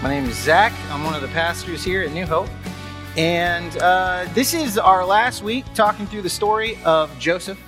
My name is Zach. I'm one of the pastors here at New Hope. And uh, this is our last week talking through the story of Joseph.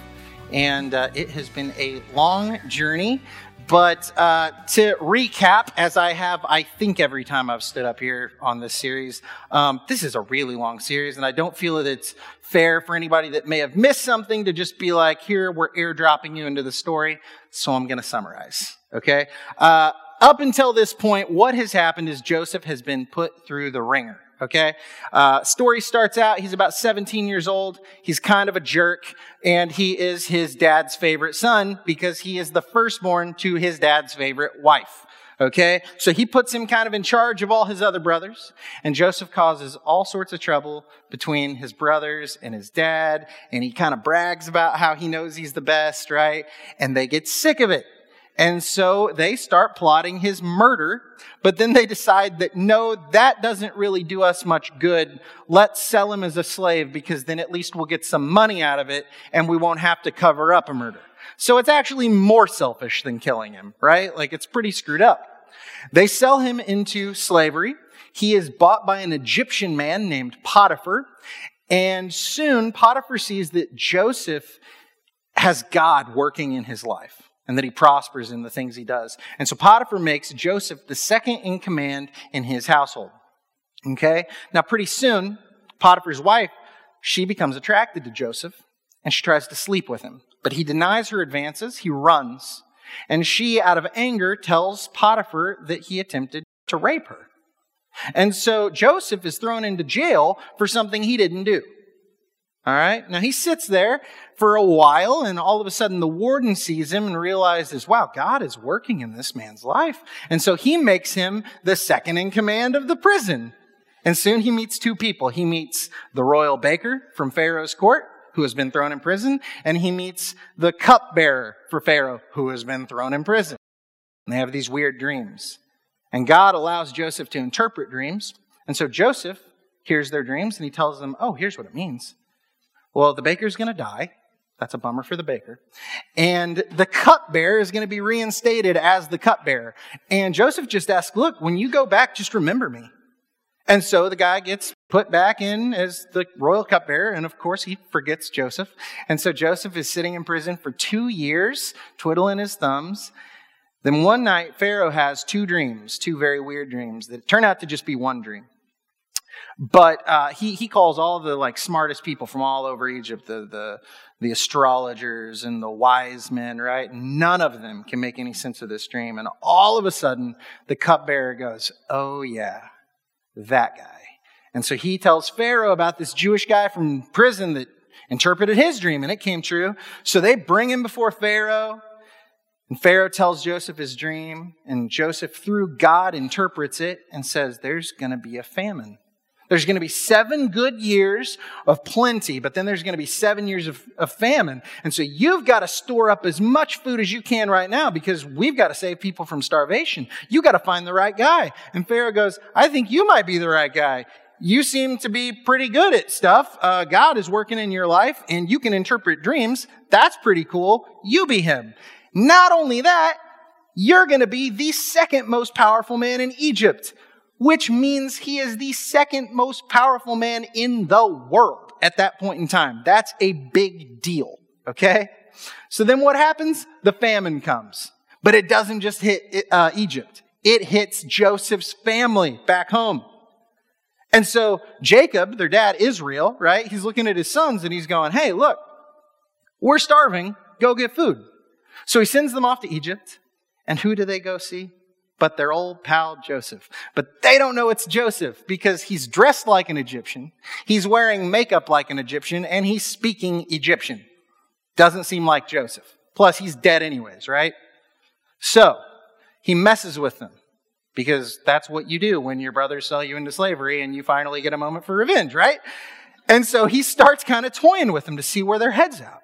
And uh, it has been a long journey. But uh, to recap, as I have, I think every time I've stood up here on this series, um, this is a really long series, and I don't feel that it's fair for anybody that may have missed something to just be like, here, we're airdropping you into the story. So I'm going to summarize. Okay? Uh, up until this point, what has happened is Joseph has been put through the wringer. Okay. Uh, story starts out. He's about 17 years old. He's kind of a jerk and he is his dad's favorite son because he is the firstborn to his dad's favorite wife. Okay. So he puts him kind of in charge of all his other brothers and Joseph causes all sorts of trouble between his brothers and his dad. And he kind of brags about how he knows he's the best, right? And they get sick of it. And so they start plotting his murder, but then they decide that no, that doesn't really do us much good. Let's sell him as a slave because then at least we'll get some money out of it and we won't have to cover up a murder. So it's actually more selfish than killing him, right? Like it's pretty screwed up. They sell him into slavery. He is bought by an Egyptian man named Potiphar. And soon Potiphar sees that Joseph has God working in his life and that he prospers in the things he does. And so Potiphar makes Joseph the second in command in his household. Okay? Now, pretty soon, Potiphar's wife, she becomes attracted to Joseph and she tries to sleep with him. But he denies her advances, he runs, and she, out of anger, tells Potiphar that he attempted to rape her. And so Joseph is thrown into jail for something he didn't do. All right. Now he sits there for a while and all of a sudden the warden sees him and realizes, wow, God is working in this man's life. And so he makes him the second in command of the prison. And soon he meets two people. He meets the royal baker from Pharaoh's court, who has been thrown in prison, and he meets the cupbearer for Pharaoh, who has been thrown in prison. And they have these weird dreams. And God allows Joseph to interpret dreams. And so Joseph hears their dreams and he tells them, oh, here's what it means. Well, the baker's going to die. That's a bummer for the baker. And the cupbearer is going to be reinstated as the cupbearer. And Joseph just asks, look, when you go back, just remember me. And so the guy gets put back in as the royal cupbearer, and of course he forgets Joseph. And so Joseph is sitting in prison for two years, twiddling his thumbs. Then one night, Pharaoh has two dreams, two very weird dreams that turn out to just be one dream. But uh, he, he calls all the like smartest people from all over Egypt, the, the, the astrologers and the wise men, right? None of them can make any sense of this dream. And all of a sudden, the cupbearer goes, Oh, yeah, that guy. And so he tells Pharaoh about this Jewish guy from prison that interpreted his dream, and it came true. So they bring him before Pharaoh. And Pharaoh tells Joseph his dream, and Joseph, through God, interprets it and says, There's going to be a famine. There's going to be seven good years of plenty, but then there's going to be seven years of, of, famine. And so you've got to store up as much food as you can right now because we've got to save people from starvation. You've got to find the right guy. And Pharaoh goes, I think you might be the right guy. You seem to be pretty good at stuff. Uh, God is working in your life and you can interpret dreams. That's pretty cool. You be him. Not only that, you're going to be the second most powerful man in Egypt which means he is the second most powerful man in the world at that point in time. That's a big deal. Okay. So then what happens? The famine comes, but it doesn't just hit uh, Egypt. It hits Joseph's family back home. And so Jacob, their dad, Israel, right? He's looking at his sons and he's going, Hey, look, we're starving. Go get food. So he sends them off to Egypt. And who do they go see? But their old pal Joseph. But they don't know it's Joseph because he's dressed like an Egyptian, he's wearing makeup like an Egyptian, and he's speaking Egyptian. Doesn't seem like Joseph. Plus, he's dead anyways, right? So, he messes with them. because that's what you do when your brothers sell you into slavery and you finally get a moment for revenge, right? And so he starts kind of toying with them to see where their head's at.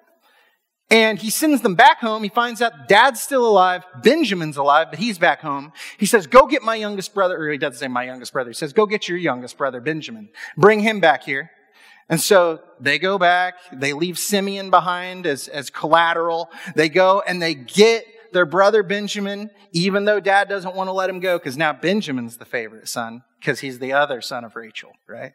And he sends them back home. He finds out dad's still alive. Benjamin's alive, but he's back home. He says, go get my youngest brother, or he doesn't say my youngest brother. He says, go get your youngest brother, Benjamin. Bring him back here. And so they go back. They leave Simeon behind as, as collateral. They go and they get their brother Benjamin, even though dad doesn't want to let him go, because now Benjamin's the favorite son, because he's the other son of Rachel, right?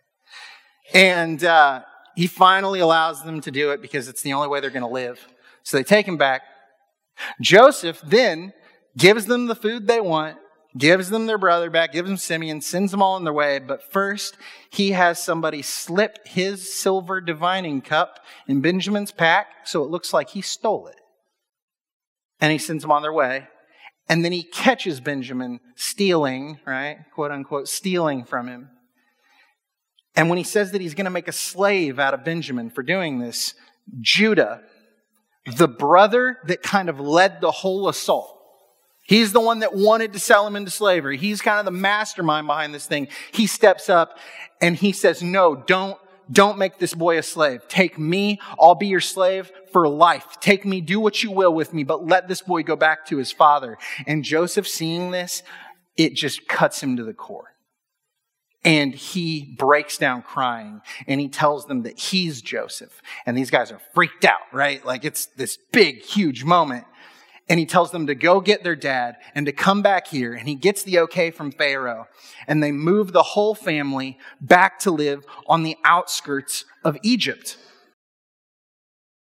And uh, he finally allows them to do it because it's the only way they're going to live. So they take him back. Joseph then gives them the food they want, gives them their brother back, gives them Simeon, sends them all on their way. But first, he has somebody slip his silver divining cup in Benjamin's pack so it looks like he stole it. And he sends them on their way. And then he catches Benjamin stealing, right? Quote unquote, stealing from him. And when he says that he's going to make a slave out of Benjamin for doing this, Judah, the brother that kind of led the whole assault, He's the one that wanted to sell him into slavery. He's kind of the mastermind behind this thing. He steps up and he says, no, don't, don't make this boy a slave. Take me. I'll be your slave for life. Take me. Do what you will with me, but let this boy go back to his father. And Joseph seeing this, it just cuts him to the core. And he breaks down crying and he tells them that he's Joseph. And these guys are freaked out, right? Like it's this big, huge moment. And he tells them to go get their dad and to come back here. And he gets the okay from Pharaoh. And they move the whole family back to live on the outskirts of Egypt.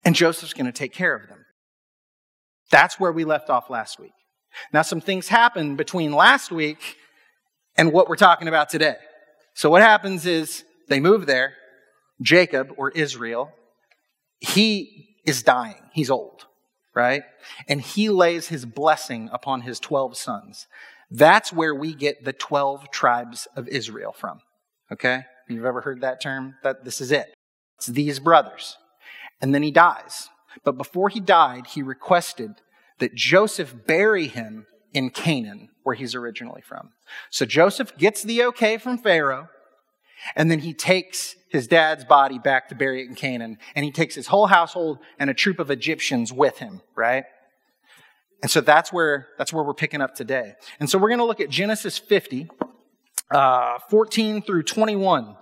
And Joseph's going to take care of them. That's where we left off last week. Now, some things happened between last week and what we're talking about today. So what happens is they move there. Jacob or Israel, he is dying. He's old, right? And he lays his blessing upon his 12 sons. That's where we get the 12 tribes of Israel from. Okay? You've ever heard that term? That this is it. It's these brothers. And then he dies. But before he died, he requested that Joseph bury him in Canaan, where he's originally from. So Joseph gets the okay from Pharaoh, and then he takes his dad's body back to bury it in Canaan, and he takes his whole household and a troop of Egyptians with him, right? And so that's where, that's where we're picking up today. And so we're going to look at Genesis 50, uh, 14 through 21.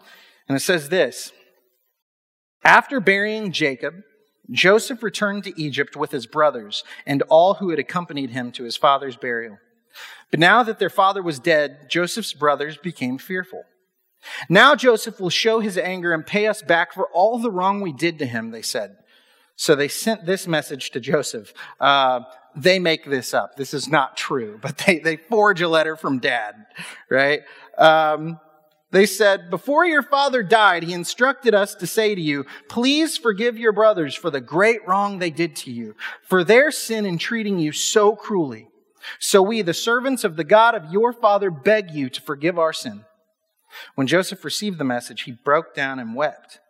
And it says this After burying Jacob, Joseph returned to Egypt with his brothers and all who had accompanied him to his father's burial. But now that their father was dead, Joseph's brothers became fearful. Now Joseph will show his anger and pay us back for all the wrong we did to him, they said. So they sent this message to Joseph. Uh, they make this up. This is not true, but they, they forge a letter from dad, right? Um, they said, Before your father died, he instructed us to say to you, Please forgive your brothers for the great wrong they did to you, for their sin in treating you so cruelly. So we, the servants of the God of your father, beg you to forgive our sin. When Joseph received the message, he broke down and wept.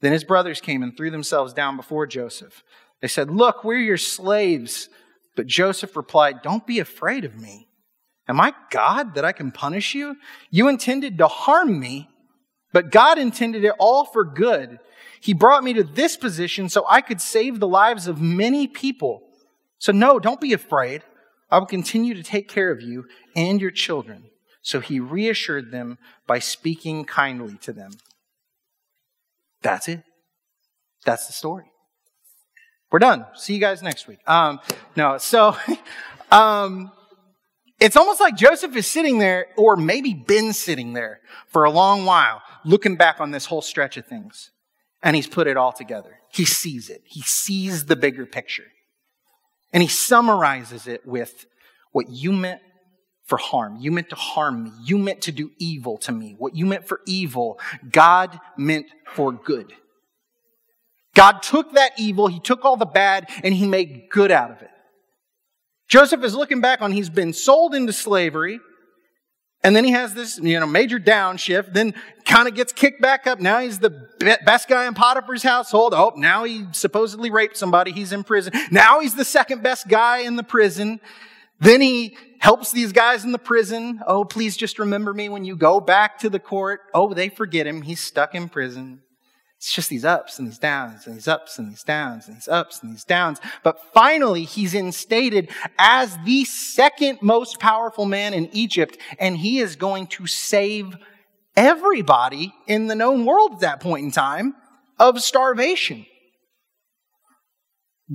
Then his brothers came and threw themselves down before Joseph. They said, Look, we're your slaves. But Joseph replied, Don't be afraid of me. Am I God that I can punish you? You intended to harm me, but God intended it all for good. He brought me to this position so I could save the lives of many people. So, no, don't be afraid. I will continue to take care of you and your children. So he reassured them by speaking kindly to them. That's it. That's the story. We're done. See you guys next week. Um, no, so um, it's almost like Joseph is sitting there, or maybe been sitting there for a long while, looking back on this whole stretch of things. And he's put it all together. He sees it. He sees the bigger picture. And he summarizes it with what you meant for harm. You meant to harm me. You meant to do evil to me. What you meant for evil, God meant for good. God took that evil, He took all the bad, and He made good out of it. Joseph is looking back on he's been sold into slavery, and then he has this, you know, major downshift, then kind of gets kicked back up. Now he's the best guy in Potiphar's household. Oh, now he supposedly raped somebody. He's in prison. Now he's the second best guy in the prison. Then he helps these guys in the prison. Oh, please just remember me when you go back to the court. Oh, they forget him. He's stuck in prison. It's just these ups and these downs and these ups and these downs and these ups and these downs. But finally, he's instated as the second most powerful man in Egypt, and he is going to save everybody in the known world at that point in time of starvation.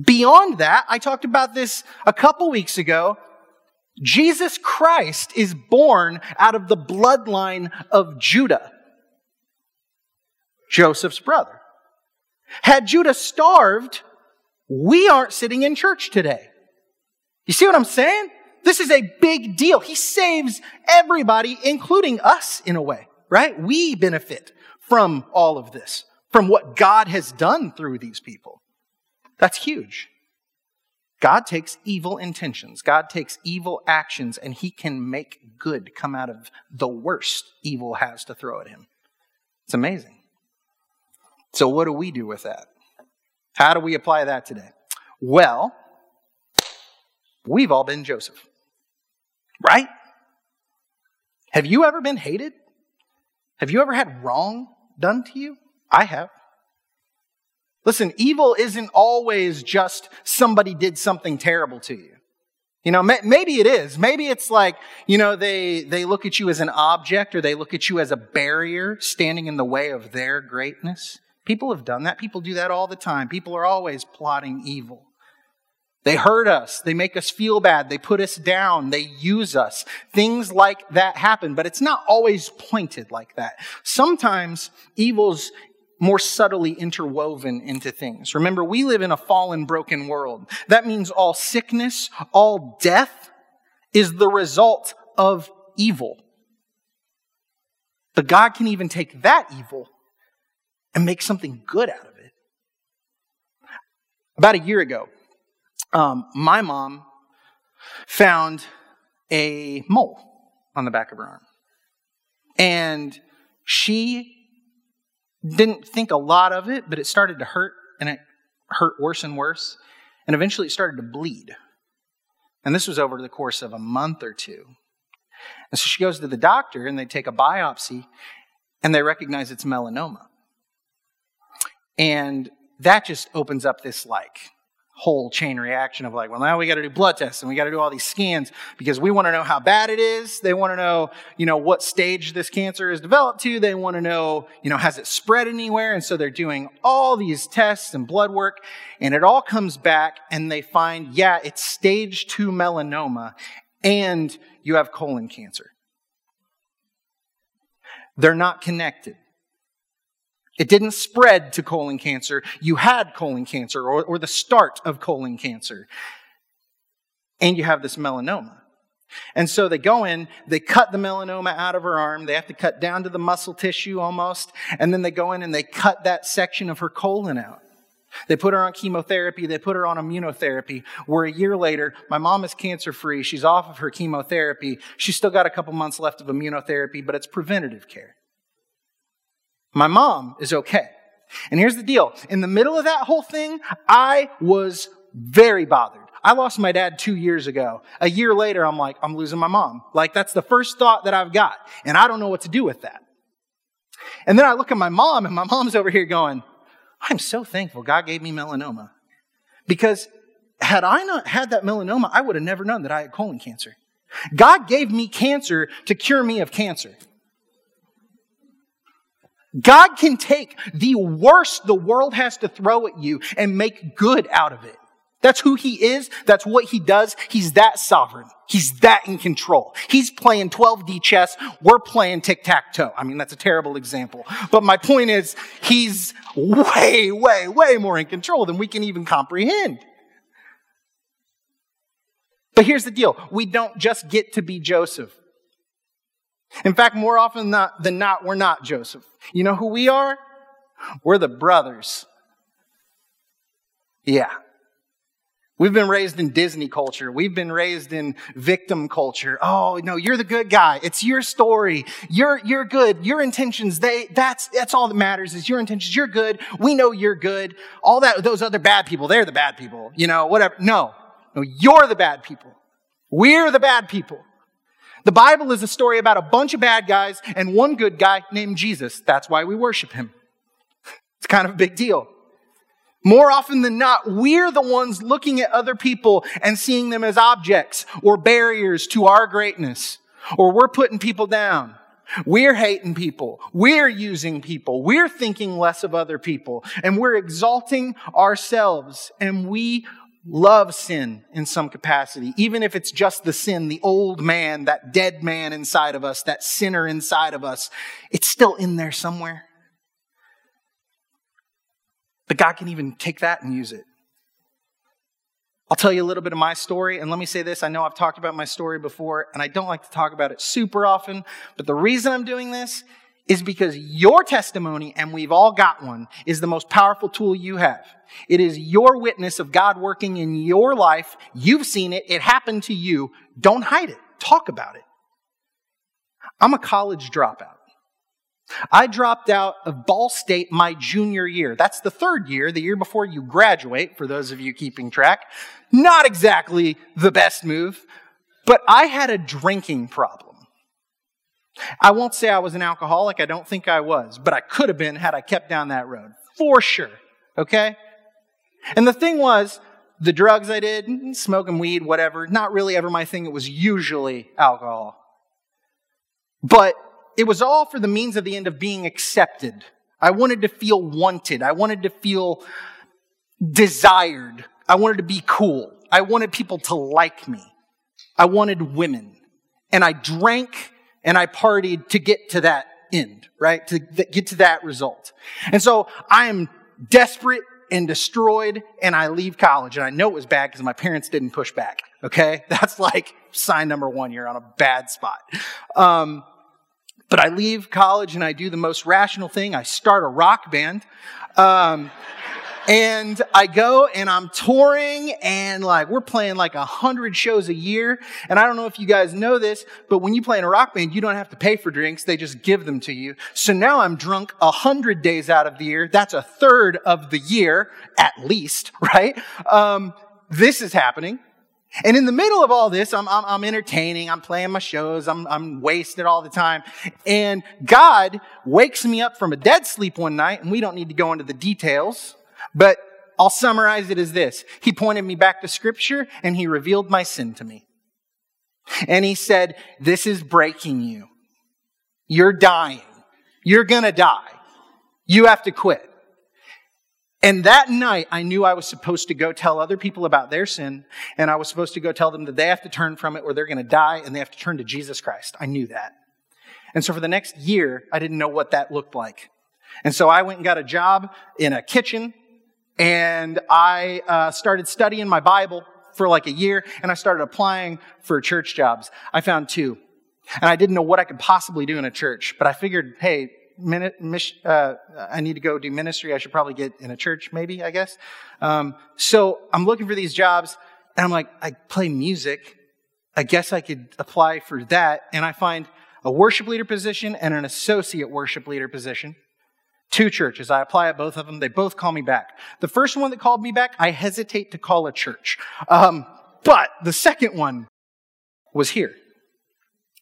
Beyond that, I talked about this a couple weeks ago. Jesus Christ is born out of the bloodline of Judah, Joseph's brother. Had Judah starved, we aren't sitting in church today. You see what I'm saying? This is a big deal. He saves everybody, including us in a way, right? We benefit from all of this, from what God has done through these people. That's huge. God takes evil intentions, God takes evil actions, and he can make good come out of the worst evil has to throw at him. It's amazing. So, what do we do with that? How do we apply that today? Well, we've all been Joseph, right? Have you ever been hated? Have you ever had wrong done to you? I have. Listen, evil isn't always just somebody did something terrible to you. You know, maybe it is. Maybe it's like, you know, they, they look at you as an object or they look at you as a barrier standing in the way of their greatness. People have done that. People do that all the time. People are always plotting evil. They hurt us. They make us feel bad. They put us down. They use us. Things like that happen, but it's not always pointed like that. Sometimes evil's more subtly interwoven into things. Remember, we live in a fallen, broken world. That means all sickness, all death is the result of evil. But God can even take that evil and make something good out of it. About a year ago, um, my mom found a mole on the back of her arm. And she didn't think a lot of it, but it started to hurt, and it hurt worse and worse. And eventually it started to bleed. And this was over the course of a month or two. And so she goes to the doctor, and they take a biopsy, and they recognize it's melanoma. And that just opens up this like whole chain reaction of like, well, now we got to do blood tests and we got to do all these scans because we want to know how bad it is. They want to know, you know, what stage this cancer is developed to. They want to know, you know, has it spread anywhere? And so they're doing all these tests and blood work and it all comes back and they find, yeah, it's stage two melanoma and you have colon cancer. They're not connected. It didn't spread to colon cancer. You had colon cancer or, or the start of colon cancer. And you have this melanoma. And so they go in, they cut the melanoma out of her arm. They have to cut down to the muscle tissue almost. And then they go in and they cut that section of her colon out. They put her on chemotherapy. They put her on immunotherapy. Where a year later, my mom is cancer free. She's off of her chemotherapy. She's still got a couple months left of immunotherapy, but it's preventative care. My mom is okay. And here's the deal. In the middle of that whole thing, I was very bothered. I lost my dad two years ago. A year later, I'm like, I'm losing my mom. Like, that's the first thought that I've got. And I don't know what to do with that. And then I look at my mom, and my mom's over here going, I'm so thankful God gave me melanoma. Because had I not had that melanoma, I would have never known that I had colon cancer. God gave me cancer to cure me of cancer. God can take the worst the world has to throw at you and make good out of it. That's who he is. That's what he does. He's that sovereign. He's that in control. He's playing 12D chess. We're playing tic-tac-toe. I mean, that's a terrible example. But my point is, he's way, way, way more in control than we can even comprehend. But here's the deal. We don't just get to be Joseph. In fact, more often than not, we're not Joseph. You know who we are? We're the brothers. Yeah. We've been raised in Disney culture. We've been raised in victim culture. Oh, no, you're the good guy. It's your story. You're, you're good. Your intentions, they, that's, that's all that matters is your intentions. You're good. We know you're good. All that, those other bad people, they're the bad people. You know, whatever. No. No, you're the bad people. We're the bad people. The Bible is a story about a bunch of bad guys and one good guy named Jesus. That's why we worship him. It's kind of a big deal. More often than not, we're the ones looking at other people and seeing them as objects or barriers to our greatness. Or we're putting people down. We're hating people. We're using people. We're thinking less of other people. And we're exalting ourselves. And we love sin in some capacity, even if it's just the sin, the old man, that dead man inside of us, that sinner inside of us. It's still in there somewhere. But God can even take that and use it. I'll tell you a little bit of my story, and let me say this. I know I've talked about my story before, and I don't like to talk about it super often, but the reason I'm doing this is because your testimony, and we've all got one, is the most powerful tool you have. It is your witness of God working in your life. You've seen it. It happened to you. Don't hide it. Talk about it. I'm a college dropout. I dropped out of Ball State my junior year. That's the third year, the year before you graduate, for those of you keeping track. Not exactly the best move, but I had a drinking problem. I won't say I was an alcoholic, I don't think I was, but I could have been had I kept down that road. For sure. Okay? And the thing was, the drugs I did, smoking weed, whatever, not really ever my thing. It was usually alcohol. But it was all for the means of the end of being accepted. I wanted to feel wanted. I wanted to feel desired. I wanted to be cool. I wanted people to like me. I wanted women. And I drank and I partied to get to that end, right? To get to that result. And so I am desperate and destroyed and I leave college. And I know it was bad because my parents didn't push back. Okay. That's like sign number one. You're on a bad spot. Um, but I leave college and I do the most rational thing. I start a rock band. Um, and I go and I'm touring and like we're playing like a hundred shows a year. And I don't know if you guys know this, but when you play in a rock band, you don't have to pay for drinks. They just give them to you. So now I'm drunk a hundred days out of the year. That's a third of the year at least, right? Um, this is happening. And in the middle of all this, I'm, I'm, I'm, entertaining, I'm playing my shows, I'm, I'm wasted all the time. And God wakes me up from a dead sleep one night, and we don't need to go into the details, but I'll summarize it as this. He pointed me back to scripture and he revealed my sin to me. And he said, this is breaking you. You're dying. You're gonna die. You have to quit. And that night, I knew I was supposed to go tell other people about their sin, and I was supposed to go tell them that they have to turn from it or they're going to die and they have to turn to Jesus Christ. I knew that. And so for the next year, I didn't know what that looked like. And so I went and got a job in a kitchen, and I uh, started studying my Bible for like a year, and I started applying for church jobs. I found two. And I didn't know what I could possibly do in a church, but I figured, hey, uh, I need to go do ministry. I should probably get in a church, maybe, I guess. Um, so I'm looking for these jobs, and I'm like, I play music. I guess I could apply for that. And I find a worship leader position and an associate worship leader position. Two churches. I apply at both of them. They both call me back. The first one that called me back, I hesitate to call a church. Um, but the second one was here.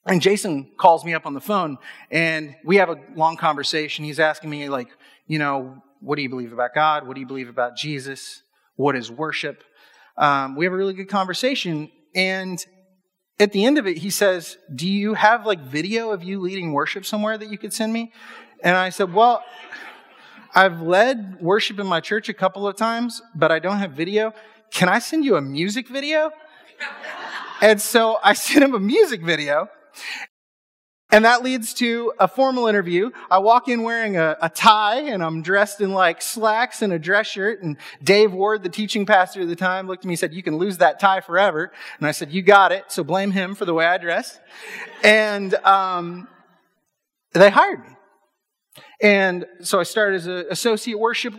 And Jason calls me up on the phone and we have a long conversation. He's asking me, like, you know, what do you believe about God? What do you believe about Jesus? What is worship? Um, we have a really good conversation. And at the end of it, he says, Do you have like video of you leading worship somewhere that you could send me? And I said, Well, I've led worship in my church a couple of times, but I don't have video. Can I send you a music video? and so I sent him a music video. And that leads to a formal interview. I walk in wearing a, a, tie and I'm dressed in like slacks and a dress shirt. And Dave Ward, the teaching pastor at the time, looked at me and said, You can lose that tie forever. And I said, You got it. So blame him for the way I dress. And um, they hired me. And so I started as an associate worship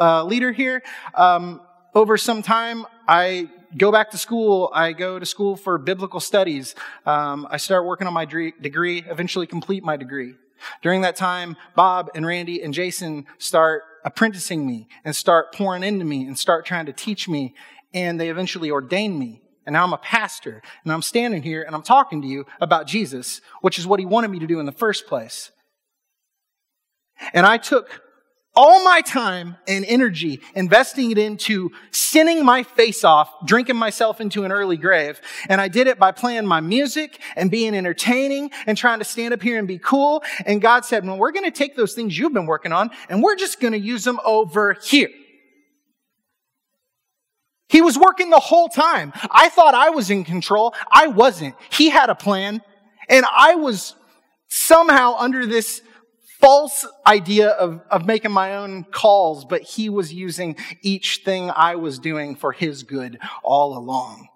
uh, leader here. Um, over some time, I go back to school. I go to school for biblical studies. Um, I start working on my degree, eventually complete my degree. During that time, Bob and Randy and Jason start apprenticing me and start pouring into me and start trying to teach me. And they eventually ordain me. And now I'm a pastor and I'm standing here and I'm talking to you about Jesus, which is what he wanted me to do in the first place. And I took all my time and energy investing it into sinning my face off, drinking myself into an early grave. And I did it by playing my music and being entertaining and trying to stand up here and be cool. And God said, well, we're going to take those things you've been working on and we're just going to use them over here. He was working the whole time. I thought I was in control. I wasn't. He had a plan and I was somehow under this false idea of, of making my own calls, but he was using each thing I was doing for his good all along.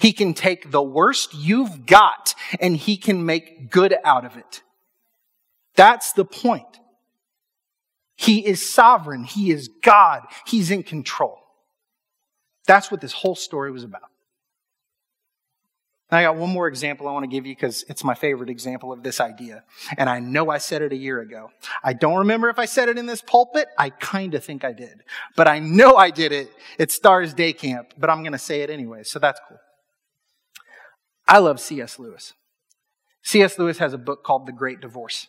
He can take the worst you've got and he can make good out of it. That's the point. He is sovereign. He is God. He's in control. That's what this whole story was about. I got one more example I want to give you because it's my favorite example of this idea. And I know I said it a year ago. I don't remember if I said it in this pulpit. I kind of think I did. But I know I did it at Stars Day Camp, but I'm going to say it anyway, so that's cool. I love C.S. Lewis. C.S. Lewis has a book called The Great Divorce.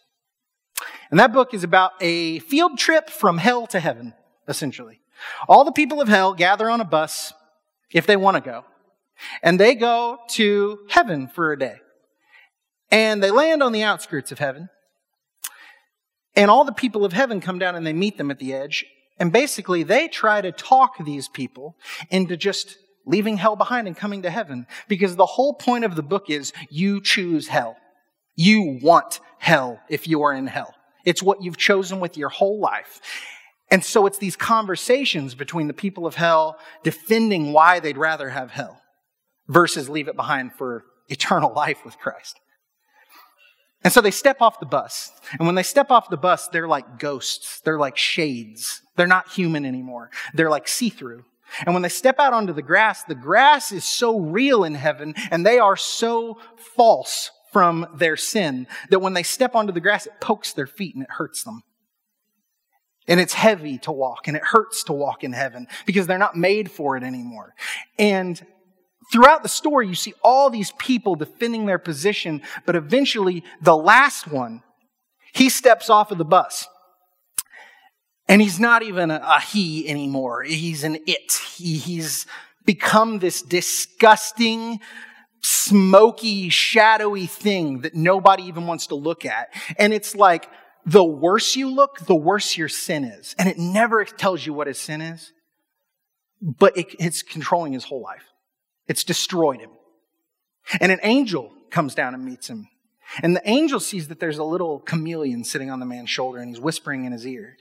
And that book is about a field trip from hell to heaven, essentially. All the people of hell gather on a bus if they want to go and they go to heaven for a day. And they land on the outskirts of heaven. And all the people of heaven come down and they meet them at the edge. And basically, they try to talk these people into just leaving hell behind and coming to heaven. Because the whole point of the book is you choose hell. You want hell if you are in hell. It's what you've chosen with your whole life. And so it's these conversations between the people of hell defending why they'd rather have hell versus leave it behind for eternal life with Christ. And so they step off the bus. And when they step off the bus, they're like ghosts. They're like shades. They're not human anymore. They're like see through. And when they step out onto the grass, the grass is so real in heaven and they are so false from their sin that when they step onto the grass, it pokes their feet and it hurts them. And it's heavy to walk and it hurts to walk in heaven because they're not made for it anymore. And Throughout the story, you see all these people defending their position, but eventually the last one, he steps off of the bus. And he's not even a, a he anymore. He's an it. He, he's become this disgusting, smoky, shadowy thing that nobody even wants to look at. And it's like, the worse you look, the worse your sin is. And it never tells you what his sin is, but it, it's controlling his whole life. It's destroyed him. And an angel comes down and meets him. And the angel sees that there's a little chameleon sitting on the man's shoulder and he's whispering in his ear.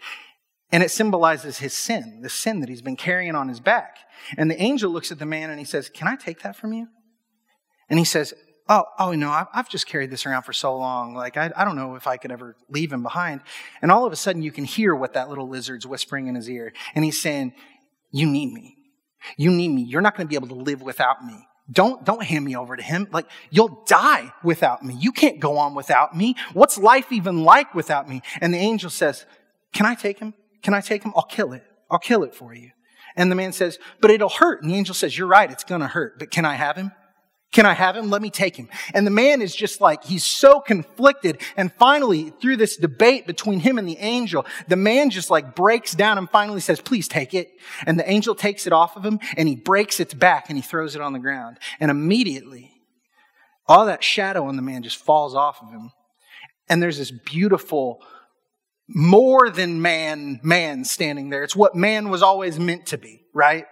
And it symbolizes his sin, the sin that he's been carrying on his back. And the angel looks at the man and he says, Can I take that from you? And he says, Oh, oh no, I've just carried this around for so long. Like, I, I don't know if I could ever leave him behind. And all of a sudden, you can hear what that little lizard's whispering in his ear. And he's saying, You need me. You need me. You're not going to be able to live without me. Don't, don't hand me over to him. Like, you'll die without me. You can't go on without me. What's life even like without me? And the angel says, Can I take him? Can I take him? I'll kill it. I'll kill it for you. And the man says, But it'll hurt. And the angel says, You're right. It's going to hurt. But can I have him? Can I have him? Let me take him. And the man is just like, he's so conflicted. And finally, through this debate between him and the angel, the man just like breaks down and finally says, please take it. And the angel takes it off of him and he breaks its back and he throws it on the ground. And immediately, all that shadow on the man just falls off of him. And there's this beautiful, more than man, man standing there. It's what man was always meant to be, right?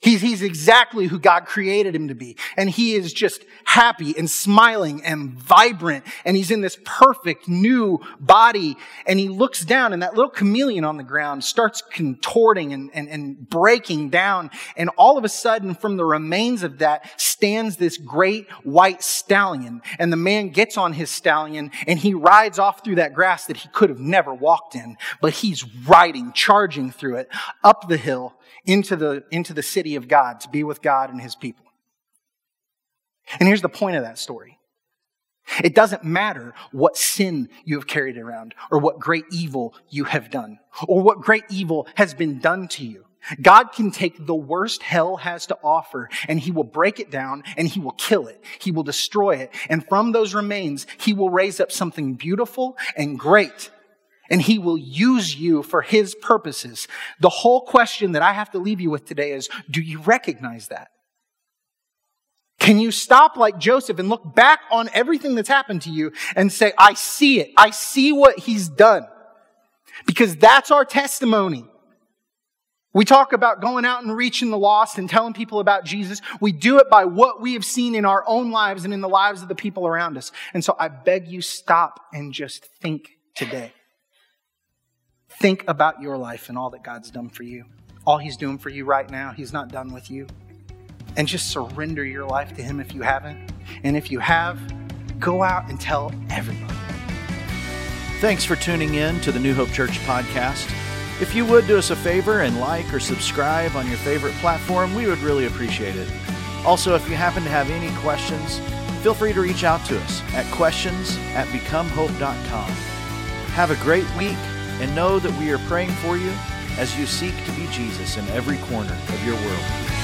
He's, he's exactly who God created him to be. And he is just happy and smiling and vibrant. And he's in this perfect new body. And he looks down and that little chameleon on the ground starts contorting and, and, and breaking down. And all of a sudden from the remains of that stands this great white stallion. And the man gets on his stallion and he rides off through that grass that he could have never walked in. But he's riding, charging through it up the hill into the, into the city of God to be with God and his people. And here's the point of that story. It doesn't matter what sin you have carried around or what great evil you have done or what great evil has been done to you. God can take the worst hell has to offer and he will break it down and he will kill it. He will destroy it. And from those remains, he will raise up something beautiful and great. And he will use you for his purposes. The whole question that I have to leave you with today is, do you recognize that? Can you stop like Joseph and look back on everything that's happened to you and say, I see it. I see what he's done. Because that's our testimony. We talk about going out and reaching the lost and telling people about Jesus. We do it by what we have seen in our own lives and in the lives of the people around us. And so I beg you stop and just think today. Think about your life and all that God's done for you. All he's doing for you right now, he's not done with you. And just surrender your life to him if you haven't. And if you have, go out and tell everybody. Thanks for tuning in to the New Hope Church podcast. If you would do us a favor and like or subscribe on your favorite platform, we would really appreciate it. Also, if you happen to have any questions, feel free to reach out to us at questions at becomehope.com. Have a great week and know that we are praying for you as you seek to be Jesus in every corner of your world.